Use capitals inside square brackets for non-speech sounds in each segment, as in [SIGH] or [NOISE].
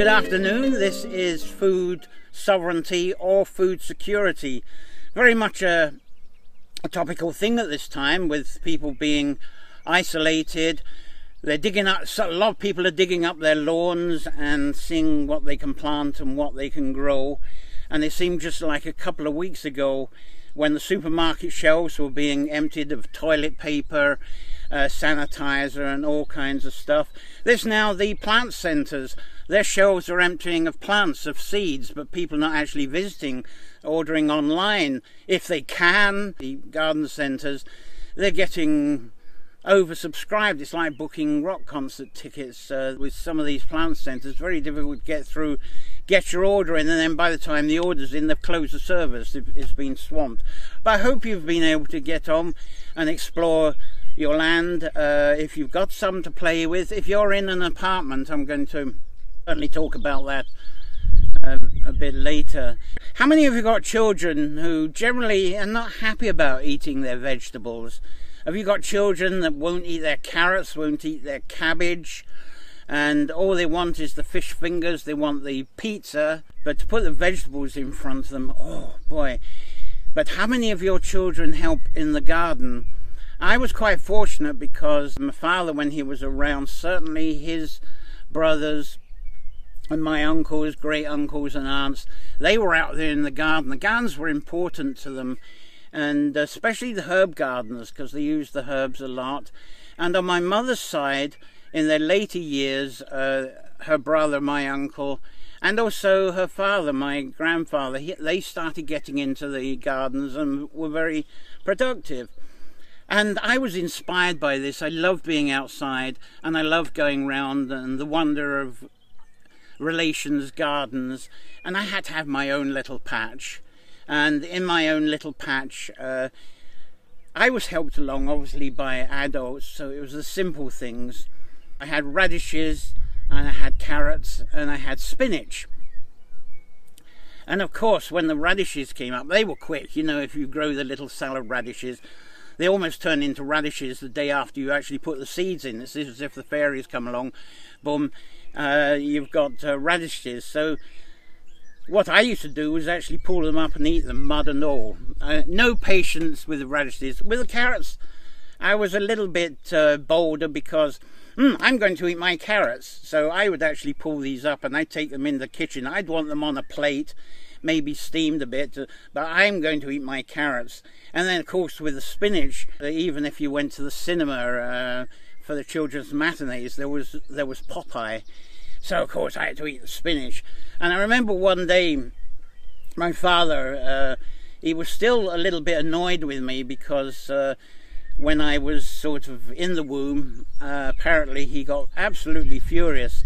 Good afternoon. This is food sovereignty or food security. Very much a, a, topical thing at this time with people being isolated. They're digging up, a lot of people are digging up their lawns and seeing what they can plant and what they can grow. And it seemed just like a couple of weeks ago when the supermarket shelves were being emptied of toilet paper uh, sanitizer and all kinds of stuff. There's now the plant centres. Their shelves are emptying of plants, of seeds, but people not actually visiting, ordering online. If they can, the garden centres, they're getting oversubscribed. It's like booking rock concert tickets uh, with some of these plant centres. Very difficult to get through, get your order in, and then by the time the order's in, they've closed the service. It's been swamped. But I hope you've been able to get on and explore your land uh, if you've got some to play with. If you're in an apartment, I'm going to certainly talk about that uh, a bit later. How many of you got children who generally are not happy about eating their vegetables? Have you got children that won't eat their carrots, won't eat their cabbage, and all they want is the fish fingers, they want the pizza, but to put the vegetables in front of them, oh boy. But how many of your children help in the garden? I was quite fortunate because my father, when he was around, certainly his brothers and my uncles, great uncles and aunts, they were out there in the garden. The gardens were important to them, and especially the herb gardeners because they used the herbs a lot. And on my mother's side, in their later years, uh, her brother, my uncle, and also her father, my grandfather, he, they started getting into the gardens and were very productive. And I was inspired by this. I love being outside and I love going round and the wonder of relations gardens. And I had to have my own little patch. And in my own little patch, uh, I was helped along obviously by adults, so it was the simple things. I had radishes and I had carrots and I had spinach. And of course, when the radishes came up, they were quick. You know, if you grow the little salad radishes, they almost turn into radishes the day after you actually put the seeds in. It's as if the fairies come along, boom, uh, you've got uh, radishes. So what I used to do was actually pull them up and eat them, mud and all. Uh, no patience with the radishes. With the carrots, I was a little bit uh, bolder because mm, I'm going to eat my carrots. So I would actually pull these up and I'd take them in the kitchen. I'd want them on a plate maybe steamed a bit, but I'm going to eat my carrots. And then, of course, with the spinach, uh, even if you went to the cinema uh, for the children's matinees, there was there was Popeye. So of course I had to eat the spinach. And I remember one day, my father, uh, he was still a little bit annoyed with me because uh, when I was sort of in the womb, uh, apparently he got absolutely furious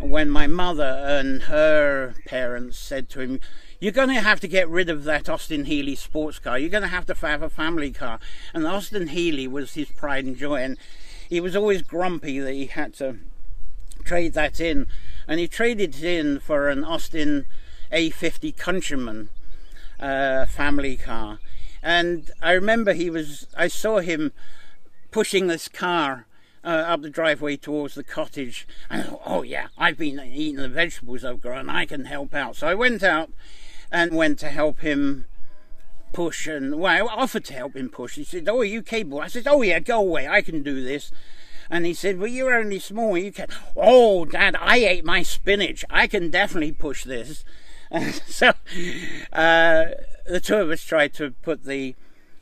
when my mother and her parents said to him, you're going to have to get rid of that Austin Healey sports car. You're going to have to have a family car. And Austin Healey was his pride and joy. And he was always grumpy that he had to trade that in. And he traded it in for an Austin A50 Countryman uh, family car. And I remember he was, I saw him pushing this car uh, up the driveway towards the cottage. And I thought, oh yeah, I've been eating the vegetables I've grown, I can help out. So I went out and went to help him push and well, I offered to help him push. He said, Oh, are you capable? I said, Oh yeah, go away, I can do this. And he said, Well, you're only small, you can Oh, Dad, I ate my spinach. I can definitely push this. [LAUGHS] And so uh, the two of us tried to put the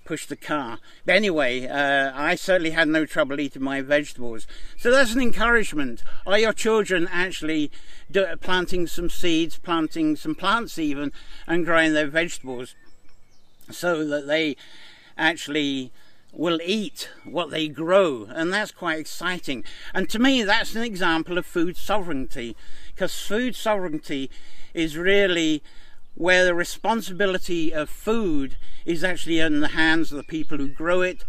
push the car. But anyway, uh, I certainly had no trouble eating my vegetables. So that's an encouragement. Are your children actually do, planting some seeds, planting some plants even, and growing their vegetables so that they actually will eat what they grow and that's quite exciting and to me that's an example of food sovereignty because food sovereignty is really where the responsibility of food is actually in the hands of the people who grow it,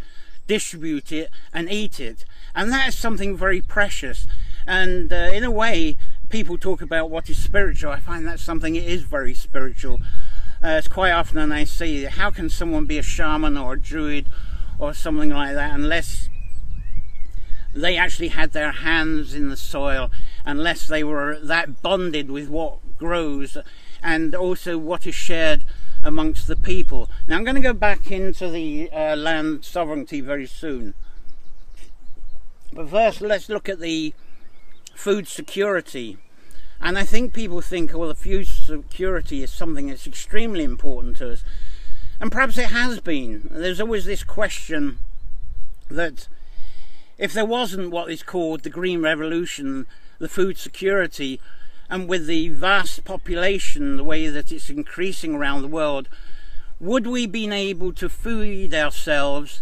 distribute it, and eat it. And that is something very precious. And uh, in a way, people talk about what is spiritual. I find that something it is very spiritual. Uh, it's quite often I see how can someone be a shaman or a druid or something like that unless they actually had their hands in the soil unless they were that bonded with what grows and also what is shared amongst the people. Now I'm going to go back into the uh, land sovereignty very soon. But first let's look at the food security. And I think people think, well, the food security is something that's extremely important to us. And perhaps it has been. There's always this question that if there wasn't what is called the Green Revolution, the food security, and with the vast population, the way that it's increasing around the world, would we been able to feed ourselves,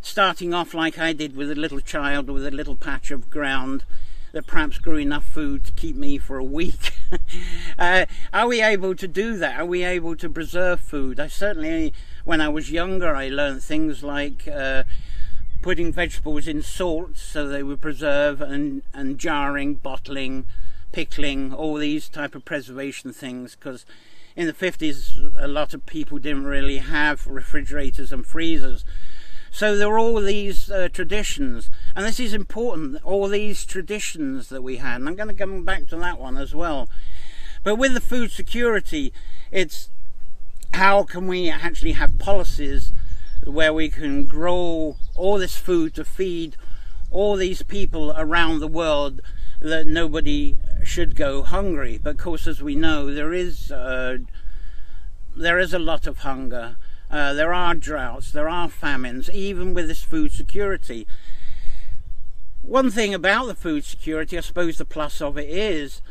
starting off like I did with a little child with a little patch of ground that perhaps grew enough food to keep me for a week? [LAUGHS] uh, are we able to do that? Are we able to preserve food? I certainly, when I was younger, I learned things like uh, putting vegetables in salt so they would preserve and, and jarring, bottling, pickling, all these type of preservation things because in the 50s a lot of people didn't really have refrigerators and freezers. So there are all these uh, traditions, and this is important, all these traditions that we had, and I'm going to come back to that one as well. But with the food security, it's how can we actually have policies where we can grow all this food to feed all these people around the world that nobody should go hungry. But of course, as we know, there is uh, there is a lot of hunger. Uh, there are droughts, there are famines, even with this food security. One thing about the food security, I suppose the plus of it is,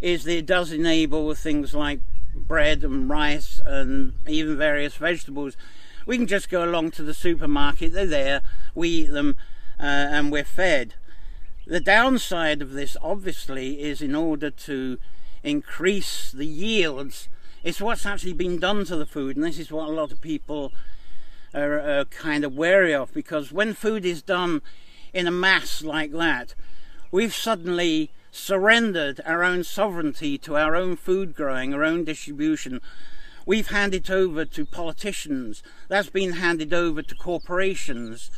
is that it does enable things like bread and rice and even various vegetables we can just go along to the supermarket, they're there, we eat them, uh, and we're fed. The downside of this, obviously, is in order to increase the yields, it's what's actually been done to the food, and this is what a lot of people are, are kind of wary of, because when food is done in a mass like that, we've suddenly surrendered our own sovereignty to our own food growing, our own distribution, We've handed it over to politicians. That's been handed over to corporations.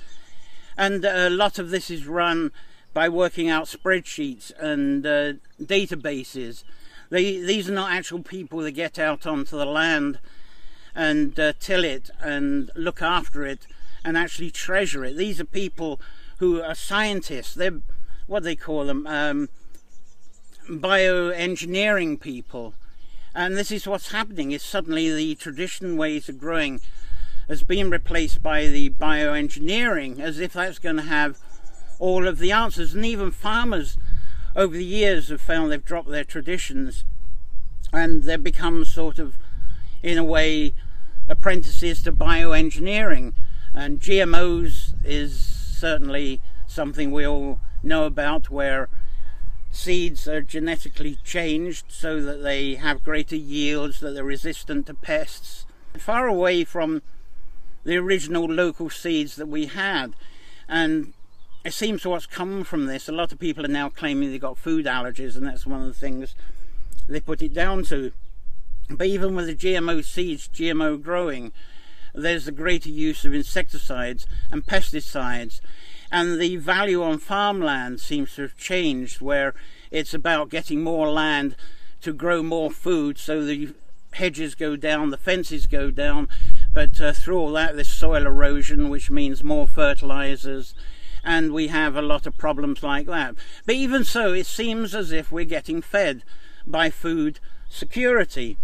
And a lot of this is run by working out spreadsheets and uh, databases. They, these are not actual people that get out onto the land and uh, till it and look after it and actually treasure it. These are people who are scientists. They're what they call them um, bioengineering people and this is what's happening, is suddenly the traditional ways of growing has been replaced by the bioengineering, as if that's going to have all of the answers. And even farmers over the years have found they've dropped their traditions and they've become sort of, in a way, apprentices to bioengineering. And GMOs is certainly something we all know about, where seeds are genetically changed so that they have greater yields, that they're resistant to pests, far away from the original local seeds that we had. And it seems to what's come from this, a lot of people are now claiming they've got food allergies, and that's one of the things they put it down to. But even with the GMO seeds, GMO growing, there's a greater use of insecticides and pesticides. And the value on farmland seems to have changed where it's about getting more land to grow more food so the hedges go down, the fences go down, but uh, through all that there's soil erosion which means more fertilizers and we have a lot of problems like that. But even so, it seems as if we're getting fed by food security.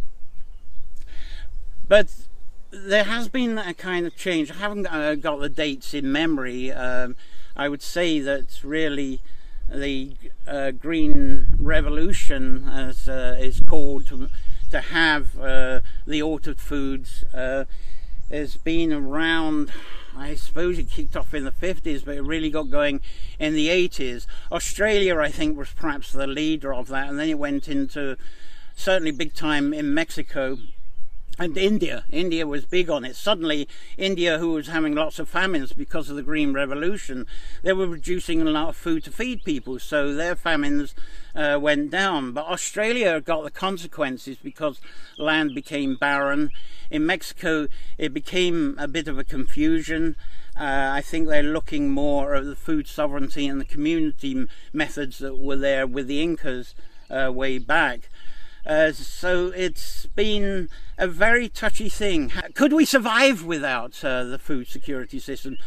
But there has been a kind of change. I haven't uh, got the dates in memory. Um, I would say that really the uh, green revolution, as uh, is called, to, to have uh, the altered foods, uh, has been around. I suppose it kicked off in the 50s, but it really got going in the 80s. Australia, I think, was perhaps the leader of that, and then it went into certainly big time in Mexico and India. India was big on it. Suddenly, India, who was having lots of famines because of the Green Revolution, they were producing a lot of food to feed people, so their famines uh, went down. But Australia got the consequences because land became barren. In Mexico, it became a bit of a confusion. Uh, I think they're looking more at the food sovereignty and the community methods that were there with the Incas uh, way back. Uh, so it's been a very touchy thing. Could we survive without uh, the food security system?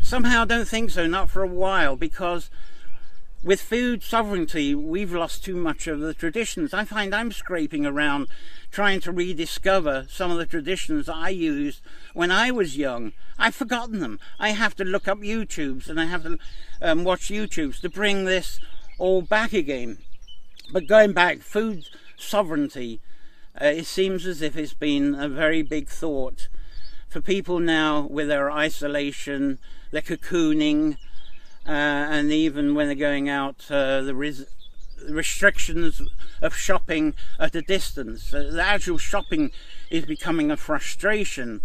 Somehow I don't think so, not for a while, because with food sovereignty, we've lost too much of the traditions. I find I'm scraping around trying to rediscover some of the traditions I used when I was young. I've forgotten them. I have to look up YouTubes and I have to um, watch YouTubes to bring this all back again. But going back, food sovereignty, uh, it seems as if it's been a very big thought for people now with their isolation, their cocooning, uh, and even when they're going out, uh, the res restrictions of shopping at a distance. Uh, the actual shopping is becoming a frustration.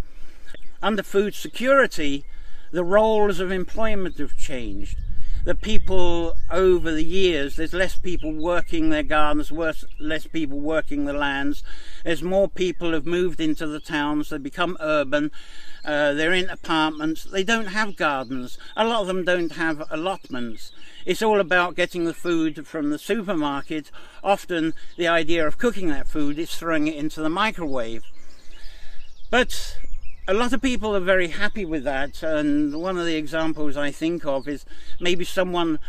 Under food security, the roles of employment have changed the people over the years, there's less people working their gardens, worse, less people working the lands. There's more people have moved into the towns, they become urban, uh, they're in apartments, they don't have gardens. A lot of them don't have allotments. It's all about getting the food from the supermarket. Often the idea of cooking that food is throwing it into the microwave. But a lot of people are very happy with that and one of the examples I think of is maybe someone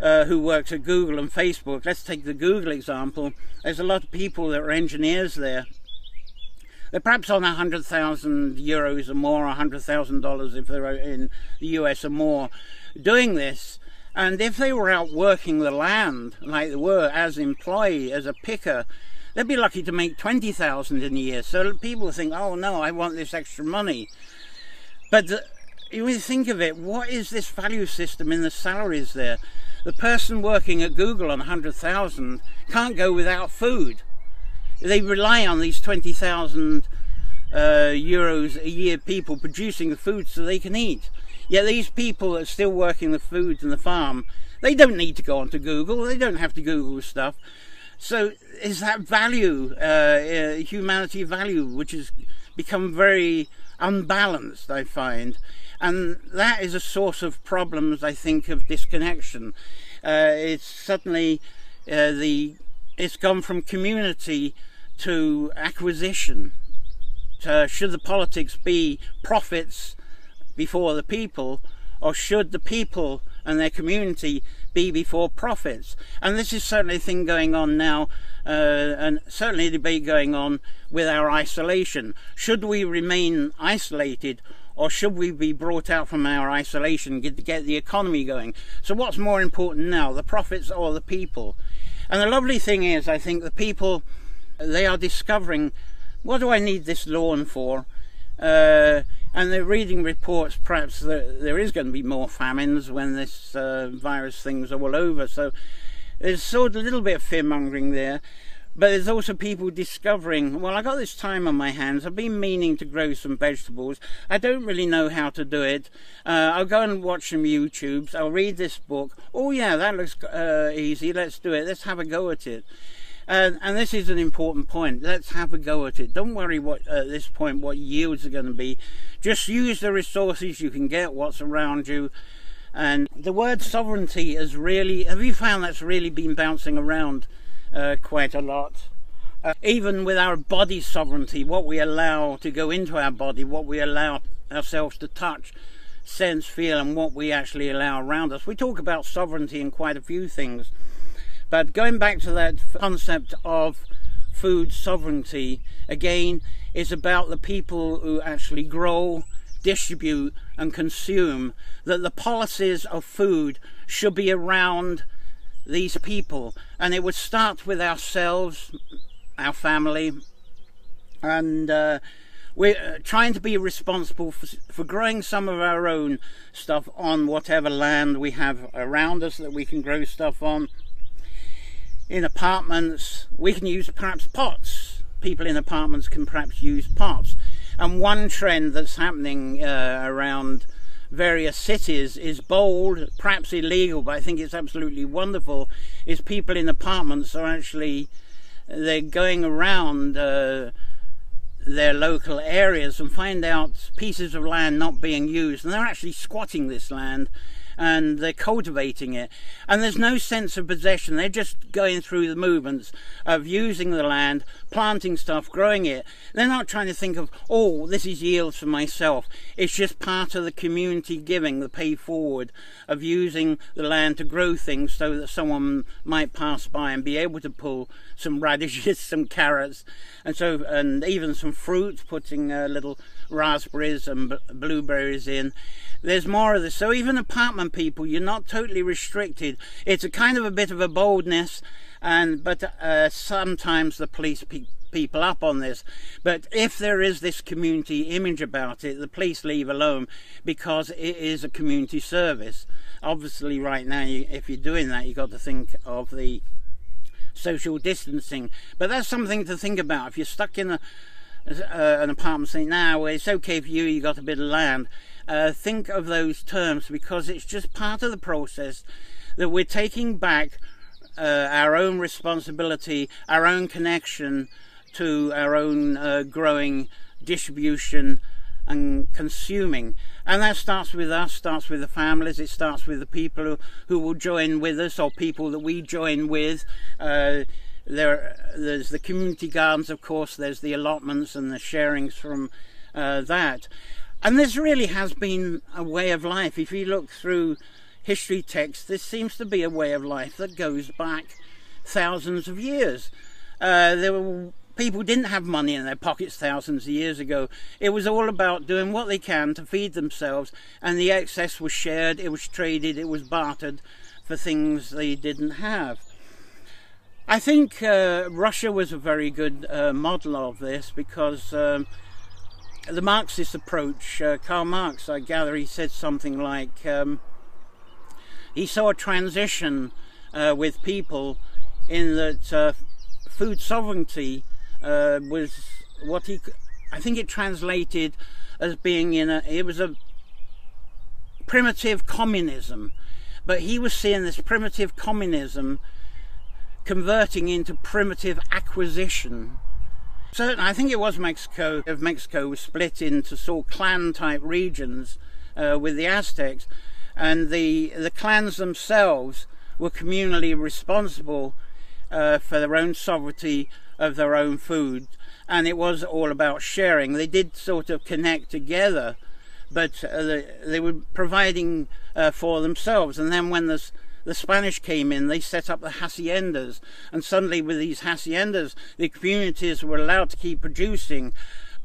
uh, who works at Google and Facebook. Let's take the Google example. There's a lot of people that are engineers there. They're perhaps on 100,000 euros or more, $100,000 if they're in the US or more, doing this. And if they were out working the land, like they were as employee, as a picker, They'd be lucky to make 20,000 in a year. So people think, oh no, I want this extra money. But the, you think of it, what is this value system in the salaries there? The person working at Google on 100,000 can't go without food. They rely on these 20,000 uh, euros a year people producing the food so they can eat. Yet these people that are still working the food and the farm, they don't need to go onto Google. They don't have to Google stuff. So is that value, uh, uh, humanity value, which has become very unbalanced, I find. And that is a source of problems, I think, of disconnection. Uh, it's suddenly uh, the, it's gone from community to acquisition. To, should the politics be profits before the people, or should the people and their community be before profits. And this is certainly a thing going on now, uh, and certainly a debate going on with our isolation. Should we remain isolated or should we be brought out from our isolation to get the economy going? So what's more important now, the profits or the people? And the lovely thing is, I think the people, they are discovering, what do I need this lawn for? Uh, and they're reading reports perhaps that there is going to be more famines when this uh, virus thing's all over. So there's sort of a little bit of fear mongering there. But there's also people discovering, well, I got this time on my hands. I've been meaning to grow some vegetables. I don't really know how to do it. Uh, I'll go and watch some YouTubes. I'll read this book. Oh, yeah, that looks uh, easy. Let's do it. Let's have a go at it. And, and this is an important point. Let's have a go at it. Don't worry what at this point what yields are going to be. Just use the resources you can get, what's around you. And the word sovereignty has really, have you found that's really been bouncing around uh, quite a lot? Uh, even with our body sovereignty, what we allow to go into our body, what we allow ourselves to touch, sense, feel, and what we actually allow around us. We talk about sovereignty in quite a few things. But going back to that concept of food sovereignty, again, is about the people who actually grow, distribute, and consume, that the policies of food should be around these people. And it would start with ourselves, our family, and uh, we're uh, trying to be responsible for, for growing some of our own stuff on whatever land we have around us that we can grow stuff on in apartments, we can use perhaps pots. people in apartments can perhaps use pots. And one trend that's happening uh, around various cities is bold, perhaps illegal, but I think it's absolutely wonderful, is people in apartments are actually, they're going around uh, their local areas and find out pieces of land not being used and they're actually squatting this land and they're cultivating it. And there's no sense of possession. They're just going through the movements of using the land, planting stuff, growing it. They're not trying to think of, oh, this is yields for myself. It's just part of the community giving, the pay forward of using the land to grow things so that someone might pass by and be able to pull some radishes, [LAUGHS] some carrots, and so and even some fruit, putting uh, little raspberries and blueberries in. There's more of this. So even apartment people, you're not totally restricted. It's a kind of a bit of a boldness, and but uh, sometimes the police pe people up on this. But if there is this community image about it, the police leave alone because it is a community service. Obviously, right now, you, if you're doing that, you've got to think of the social distancing. But that's something to think about. If you're stuck in a uh, an apartment saying, now well, it's okay for you, you got a bit of land. Uh, think of those terms because it's just part of the process that we're taking back uh, our own responsibility, our own connection to our own uh, growing distribution and consuming. And that starts with us, starts with the families, it starts with the people who, who will join with us or people that we join with. Uh, there, there's the community gardens, of course, there's the allotments and the sharings from uh, that. And this really has been a way of life. If you look through history texts, this seems to be a way of life that goes back thousands of years. Uh, there were people didn't have money in their pockets thousands of years ago. It was all about doing what they can to feed themselves, and the excess was shared, it was traded, it was bartered for things they didn't have. I think uh, Russia was a very good uh, model of this because um, the Marxist approach, uh, Karl Marx, I gather he said something like um, he saw a transition uh, with people in that uh, food sovereignty uh, was what he, I think it translated as being in a, it was a primitive communism, but he was seeing this primitive communism converting into primitive acquisition. Certainly, I think it was Mexico. If Mexico was split into sort of clan type regions uh, with the Aztecs, and the the clans themselves were communally responsible uh, for their own sovereignty of their own food, and it was all about sharing. They did sort of connect together, but uh, they, they, were providing uh, for themselves. And then when there's the Spanish came in, they set up the haciendas, and suddenly with these haciendas, the communities were allowed to keep producing,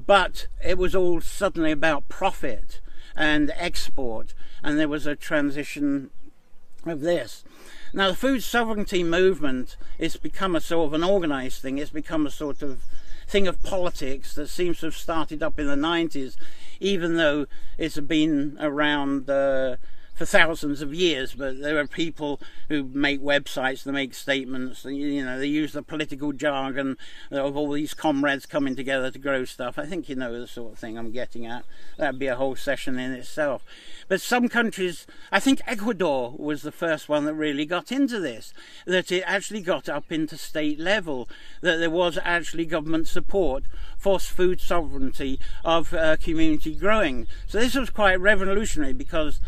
but it was all suddenly about profit and export, and there was a transition of this. Now, the food sovereignty movement has become a sort of an organized thing. It's become a sort of thing of politics that seems to have started up in the 90s, even though it's been around uh, for thousands of years, but there are people who make websites, they make statements, you know, they use the political jargon of all these comrades coming together to grow stuff. I think you know the sort of thing I'm getting at. That'd be a whole session in itself. But some countries, I think Ecuador was the first one that really got into this, that it actually got up into state level, that there was actually government support for food sovereignty of uh, community growing. So this was quite revolutionary because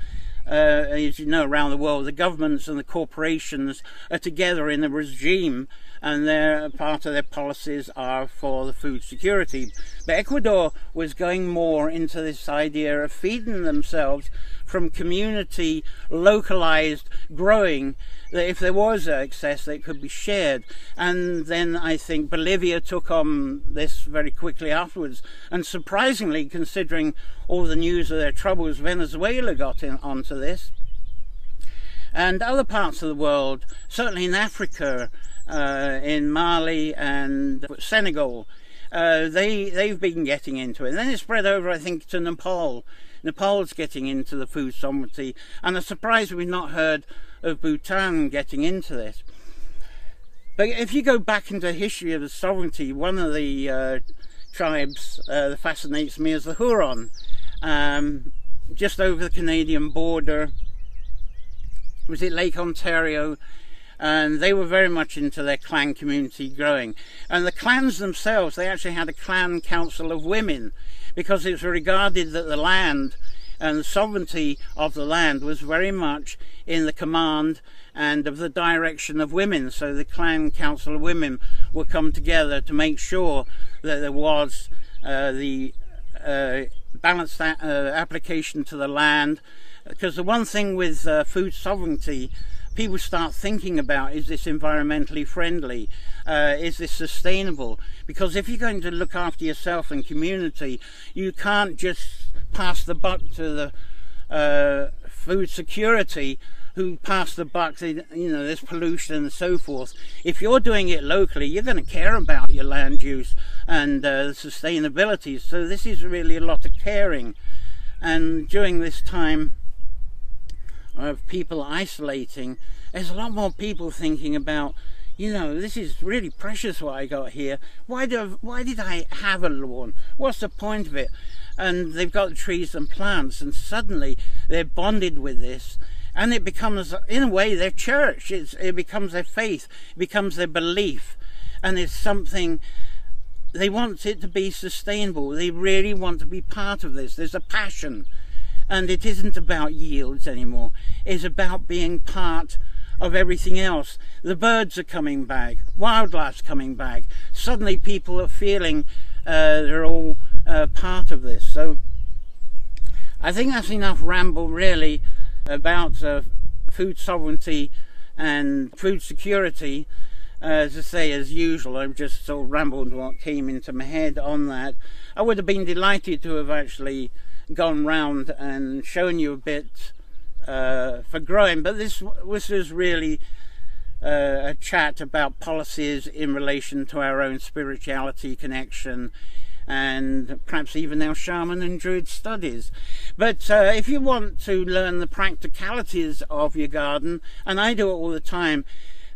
Uh, as you know, around the world, the governments and the corporations are together in a regime and their part of their policies are for the food security. But Ecuador was going more into this idea of feeding themselves from community localized growing that if there was excess that could be shared. And then I think Bolivia took on this very quickly afterwards. And surprisingly considering all the news of their troubles Venezuela got in, onto this. And other parts of the world certainly in Africa in Mali and Senegal uh, they they've been getting into it and then it spread over I think to Nepal Nepal's getting into the food sovereignty, and I'm surprised we've not heard of Bhutan getting into this. But if you go back into the history of the sovereignty, one of the uh, tribes uh, that fascinates me is the Huron, um, just over the Canadian border. Was it Lake Ontario? And they were very much into their clan community growing. And the clans themselves, they actually had a clan council of women because it was regarded that the land and the sovereignty of the land was very much in the command and of the direction of women. So the clan council of women would come together to make sure that there was uh, the uh, balanced uh, application to the land. Because the one thing with uh, food sovereignty, people start thinking about is this environmentally friendly? Uh, is this sustainable? Because if you're going to look after yourself and community, you can't just pass the buck to the uh, food security who pass the buck, you know, there's pollution and so forth. If you're doing it locally, you're going to care about your land use and uh, sustainability. So this is really a lot of caring. And during this time of people isolating, there's a lot more people thinking about you know, this is really precious what I got here. Why do why did I have a lawn? What's the point of it? And they've got trees and plants, and suddenly they're bonded with this, and it becomes, in a way, their church. It's, it becomes their faith, it becomes their belief, and it's something they want it to be sustainable. They really want to be part of this. There's a passion, and it isn't about yields anymore. It's about being part of everything else. The birds are coming back, wildlife's coming back. Suddenly, people are feeling uh, they're all uh, part of this. So, I think that's enough ramble, really about uh, food sovereignty and food security. As I say, as usual, I've just sort of rambled what came into my head on that. I would have been delighted to have actually gone round and shown you a bit uh, for growing, but this, this was really uh, a chat about policies in relation to our own spirituality connection and perhaps even our shaman and druid studies. But uh, if you want to learn the practicalities of your garden, and I do it all the time,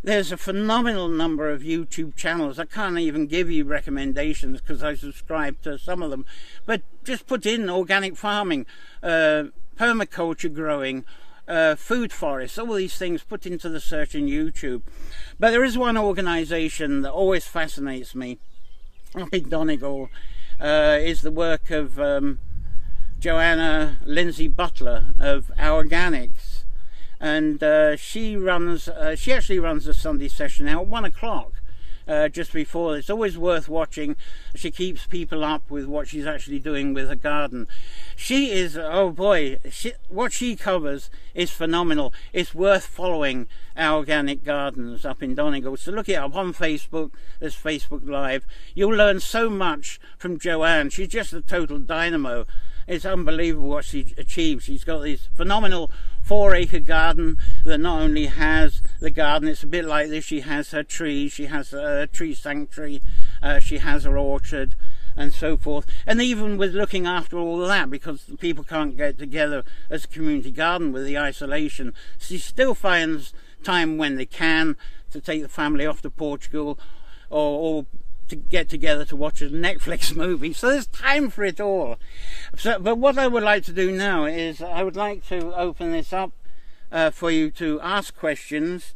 there's a phenomenal number of YouTube channels. I can't even give you recommendations because I subscribe to some of them. But just put in organic farming, uh, permaculture growing, uh, food forests, all these things put into the search in YouTube. But there is one organization that always fascinates me up in Donegal, uh, is the work of um, Joanna Lindsay Butler of Our Organics. And uh, she runs, uh, she actually runs a Sunday session now at one o'clock. Uh, just before. It's always worth watching. She keeps people up with what she's actually doing with her garden. She is, oh boy, she, what she covers is phenomenal. It's worth following our organic gardens up in Donegal. So look it up on Facebook. There's Facebook Live. You'll learn so much from Joanne. She's just a total dynamo. It's unbelievable what she achieves. She's got these phenomenal four acre garden that not only has the garden, it's a bit like this, she has her trees, she has a tree sanctuary, uh, she has her orchard and so forth. And even with looking after all that, because people can't get together as a community garden with the isolation, she still finds time when they can to take the family off to Portugal or, or to get together to watch a Netflix [LAUGHS] movie. So there's time for it all. So, but what I would like to do now is I would like to open this up uh, for you to ask questions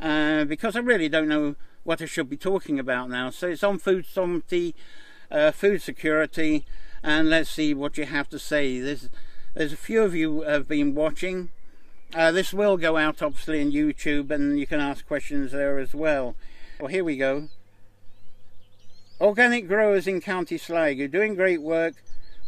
uh, because I really don't know what I should be talking about now. So it's on food sovereignty, uh, food security, and let's see what you have to say. There's, there's a few of you have been watching. Uh, this will go out obviously in YouTube and you can ask questions there as well. Well, here we go. Organic growers in County Sligo doing great work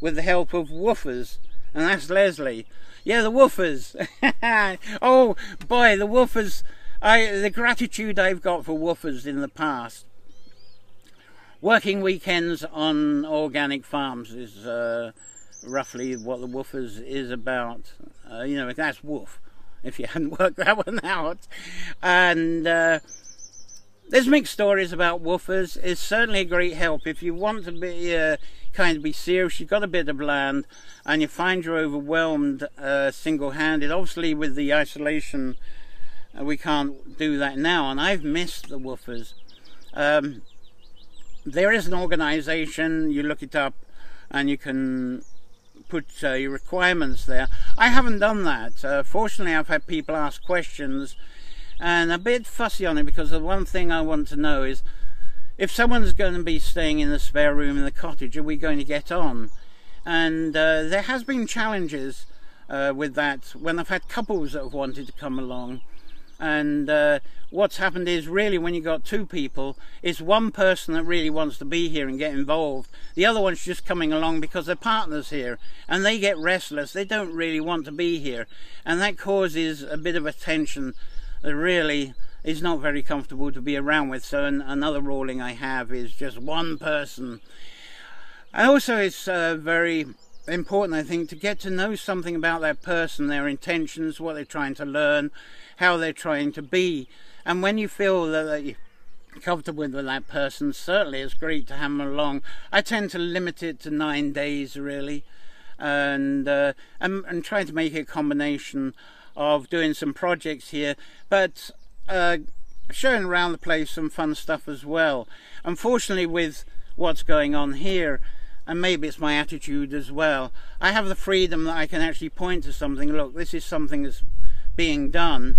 with the help of woofers. And that's Leslie. Yeah, the woofers. [LAUGHS] oh boy, the woofers. I the gratitude I've got for woofers in the past. Working weekends on organic farms is uh, roughly what the woofers is about. Uh, you know, that's woof. If you [LAUGHS] hadn't worked that one out, and. Uh, there's mixed stories about woofers. It's certainly a great help if you want to be uh, kind of be serious. You've got a bit of land, and you find you're overwhelmed uh, single-handed. Obviously, with the isolation Uh, we can't do that now, and I've missed the woofers. Um, there is an organization, you look it up, and you can put uh, your requirements there. I haven't done that. Uh, fortunately, I've had people ask questions and a bit fussy on it because the one thing I want to know is if someone's going to be staying in the spare room in the cottage, are we going to get on? And uh, there has been challenges uh, with that when I've had couples that have wanted to come along. And uh, what's happened is really when you've got two people, it's one person that really wants to be here and get involved. The other one's just coming along because their partner's here and they get restless. They don't really want to be here. And that causes a bit of a tension that really is not very comfortable to be around with. So an, another ruling I have is just one person. And also it's uh, very important, I think, to get to know something about that person, their intentions, what they're trying to learn, how they're trying to be. And when you feel that you're comfortable with that person, certainly it's great to have them along. I tend to limit it to nine days, really, and uh, and, and try to make a combination of doing some projects here, but uh, showing around the place some fun stuff as well. Unfortunately, with what's going on here, and maybe it's my attitude as well, I have the freedom that I can actually point to something. Look, this is something that's being done.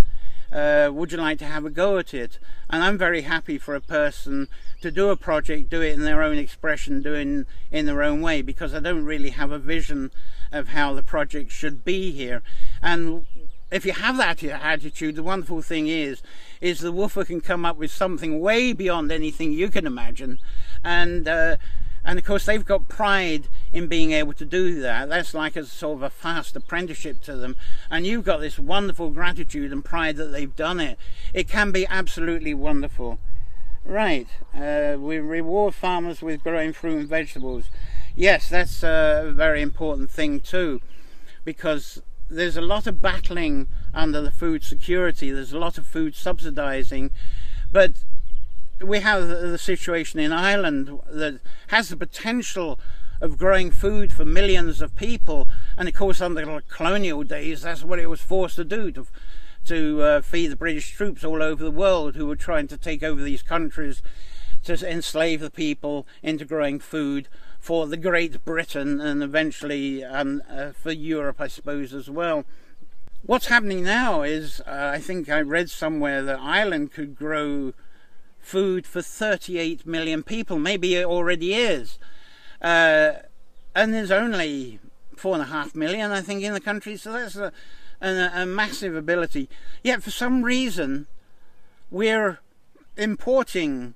Uh, would you like to have a go at it? And I'm very happy for a person to do a project, do it in their own expression, do it in, in their own way, because I don't really have a vision of how the project should be here. And if you have that attitude, the wonderful thing is, is the woofer can come up with something way beyond anything you can imagine, and uh, and of course they've got pride in being able to do that. That's like a sort of a fast apprenticeship to them, and you've got this wonderful gratitude and pride that they've done it. It can be absolutely wonderful. Right, uh, we reward farmers with growing fruit and vegetables. Yes, that's a very important thing too, because there's a lot of battling under the food security. There's a lot of food subsidizing, but we have the situation in Ireland that has the potential of growing food for millions of people. And of course, under the colonial days, that's what it was forced to do to, to uh, feed the British troops all over the world who were trying to take over these countries to enslave the people into growing food for the Great Britain and eventually um, uh, for Europe, I suppose, as well. What's happening now is, uh, I think I read somewhere that Ireland could grow food for 38 million people. Maybe it already is. Uh, and there's only four and a half million, I think, in the country. So that's a, a, a massive ability. Yet for some reason, we're importing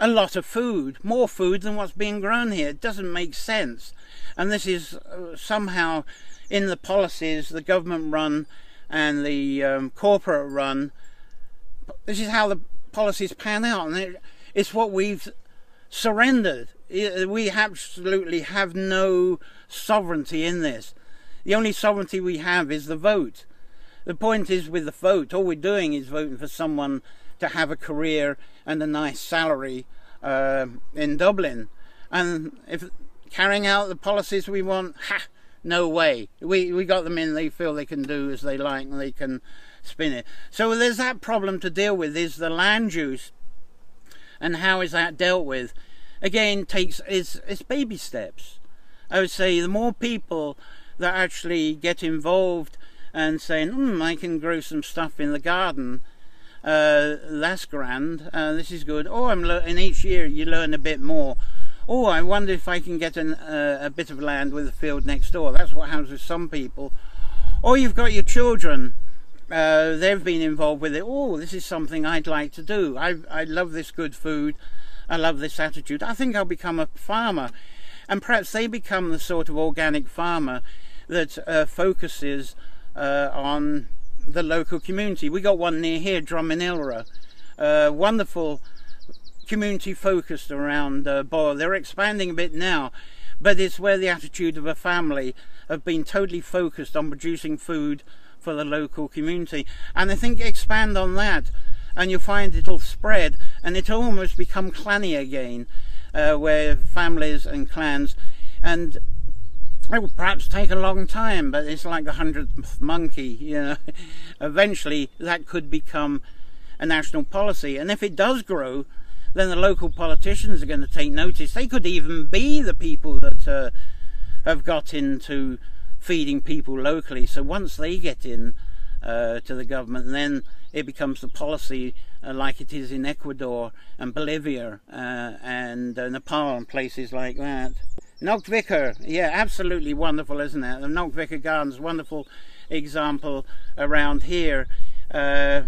a lot of food, more food than what's being grown here. It doesn't make sense. And this is uh, somehow in the policies the government run and the um, corporate run. This is how the policies pan out, and it, it's what we've surrendered. We absolutely have no sovereignty in this. The only sovereignty we have is the vote. The point is with the vote, all we're doing is voting for someone to have a career and a nice salary uh, in Dublin. And if carrying out the policies we want, ha, no way. We we got them in. They feel they can do as they like, and they can spin it. So there's that problem to deal with. Is the land use, and how is that dealt with? Again, takes is it's baby steps. I would say the more people that actually get involved and saying, hmm, I can grow some stuff in the garden uh, that's grand, uh, this is good. Oh, I'm in each year you learn a bit more. Oh, I wonder if I can get an, uh, a bit of land with a field next door. That's what happens with some people. Or you've got your children. Uh, they've been involved with it. Oh, this is something I'd like to do. I, I love this good food. I love this attitude. I think I'll become a farmer. And perhaps they become the sort of organic farmer that uh, focuses uh, on the local community. We got one near here, Drumanilra, uh, wonderful community focused around uh, Boyle. They're expanding a bit now, but it's where the attitude of a family have been totally focused on producing food for the local community. And I think expand on that and you'll find it'll spread and it'll almost become clanny again, uh, where families and clans and it will perhaps take a long time, but it's like the hundredth monkey. You know, [LAUGHS] eventually that could become a national policy, and if it does grow, then the local politicians are going to take notice. They could even be the people that uh, have got into feeding people locally. So once they get in uh, to the government, then it becomes the policy uh, like it is in Ecuador and Bolivia uh, and uh, Nepal and places like that. Knockvicar, yeah, absolutely wonderful, isn't it? The Knockvicar Gardens, wonderful example around here. Uh,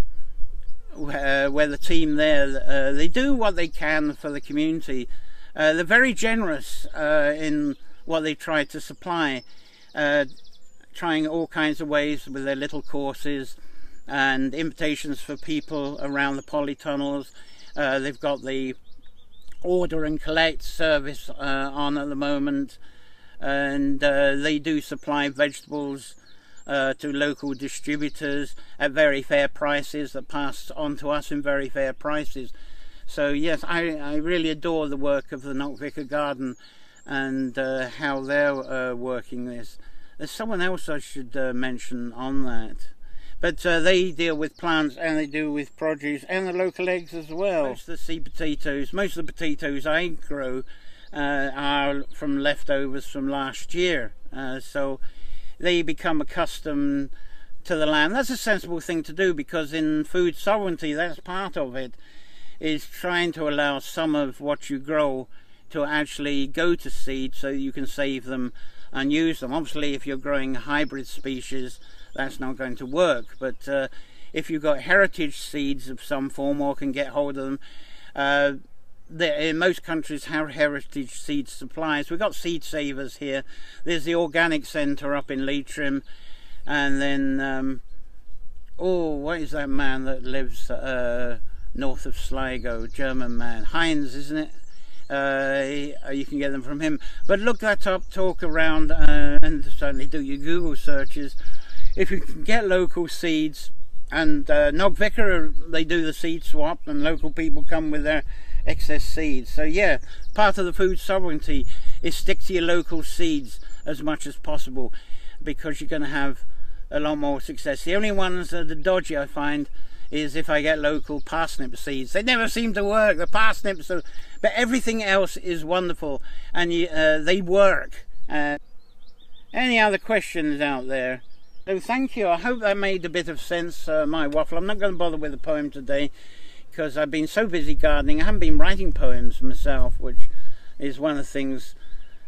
uh, where the team there, uh, they do what they can for the community. Uh, they're very generous uh, in what they try to supply, uh, trying all kinds of ways with their little courses and invitations for people around the polytunnels. Uh, they've got the order and collect service on at the moment and they do supply vegetables uh, to local distributors at very fair prices that pass on to us in very fair prices. So yes, I, I really adore the work of the Knockvicar Garden and uh, how they're uh, working this. There's someone else I should uh, mention on that. But uh, they deal with plants and they deal with produce and the local eggs as well. Most of the seed potatoes, most of the potatoes I grow uh, are from leftovers from last year. so they become accustomed to the land. That's a sensible thing to do because in food sovereignty, that's part of it, is trying to allow some of what you grow to actually go to seed so you can save them and use them. Obviously, if you're growing hybrid species, that's not going to work. But uh, if you've got heritage seeds of some form or can get hold of them, uh, in most countries have heritage seed supplies. We've got seed savers here. There's the organic centre up in Leitrim, and then um, oh, what is that man that lives uh, north of Sligo? German man, Heinz, isn't it? Uh, you can get them from him. But look that up, talk around, uh, and certainly do your Google searches. If you can get local seeds, and uh, Knockvicar, they do the seed swap, and local people come with their excess seeds. So yeah, part of the food sovereignty is stick to your local seeds as much as possible because you're going to have a lot more success. The only ones that are dodgy I find is if I get local parsnip seeds. They never seem to work. The parsnips, are, but everything else is wonderful and you, uh, they work. Uh, any other questions out there? So thank you. I hope that made a bit of sense, uh, my waffle. I'm not going to bother with the poem today because I've been so busy gardening. I haven't been writing poems myself, which is one of the things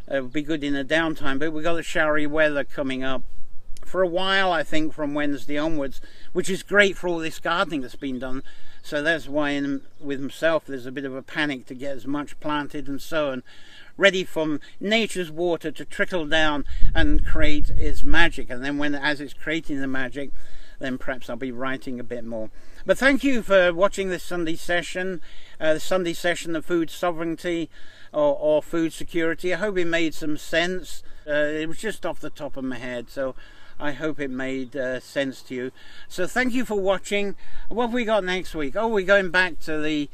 uh, would be good in the downtime. But we've got the showery weather coming up for a while, I think, from Wednesday onwards, which is great for all this gardening that's been done. So that's why, in, with himself, there's a bit of a panic to get as much planted and sown, ready from nature's water to trickle down and create its magic. And then, when as it's creating the magic, then perhaps I'll be writing a bit more. But thank you for watching this Sunday session, uh, the Sunday session of food sovereignty or, or, food security. I hope it made some sense. Uh, it was just off the top of my head, so I hope it made uh, sense to you. So thank you for watching. What we got next week? Oh, we're going back to the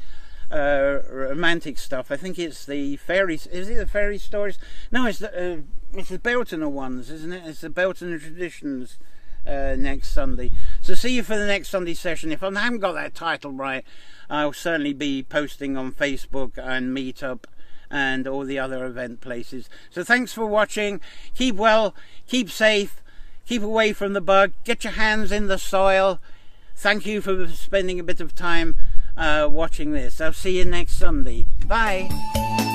uh, romantic stuff. I think it's the fairies. Is it the fairy stories? No, it's the uh, it's the Beltane ones, isn't it? It's the Beltane traditions uh, next Sunday. So see you for the next Sunday session. If I haven't got that title right, I'll certainly be posting on Facebook and Meetup and all the other event places. So thanks for watching. Keep well, keep safe, keep away from the bug, get your hands in the soil. Thank you for spending a bit of time uh, watching this. I'll see you next Sunday. Bye.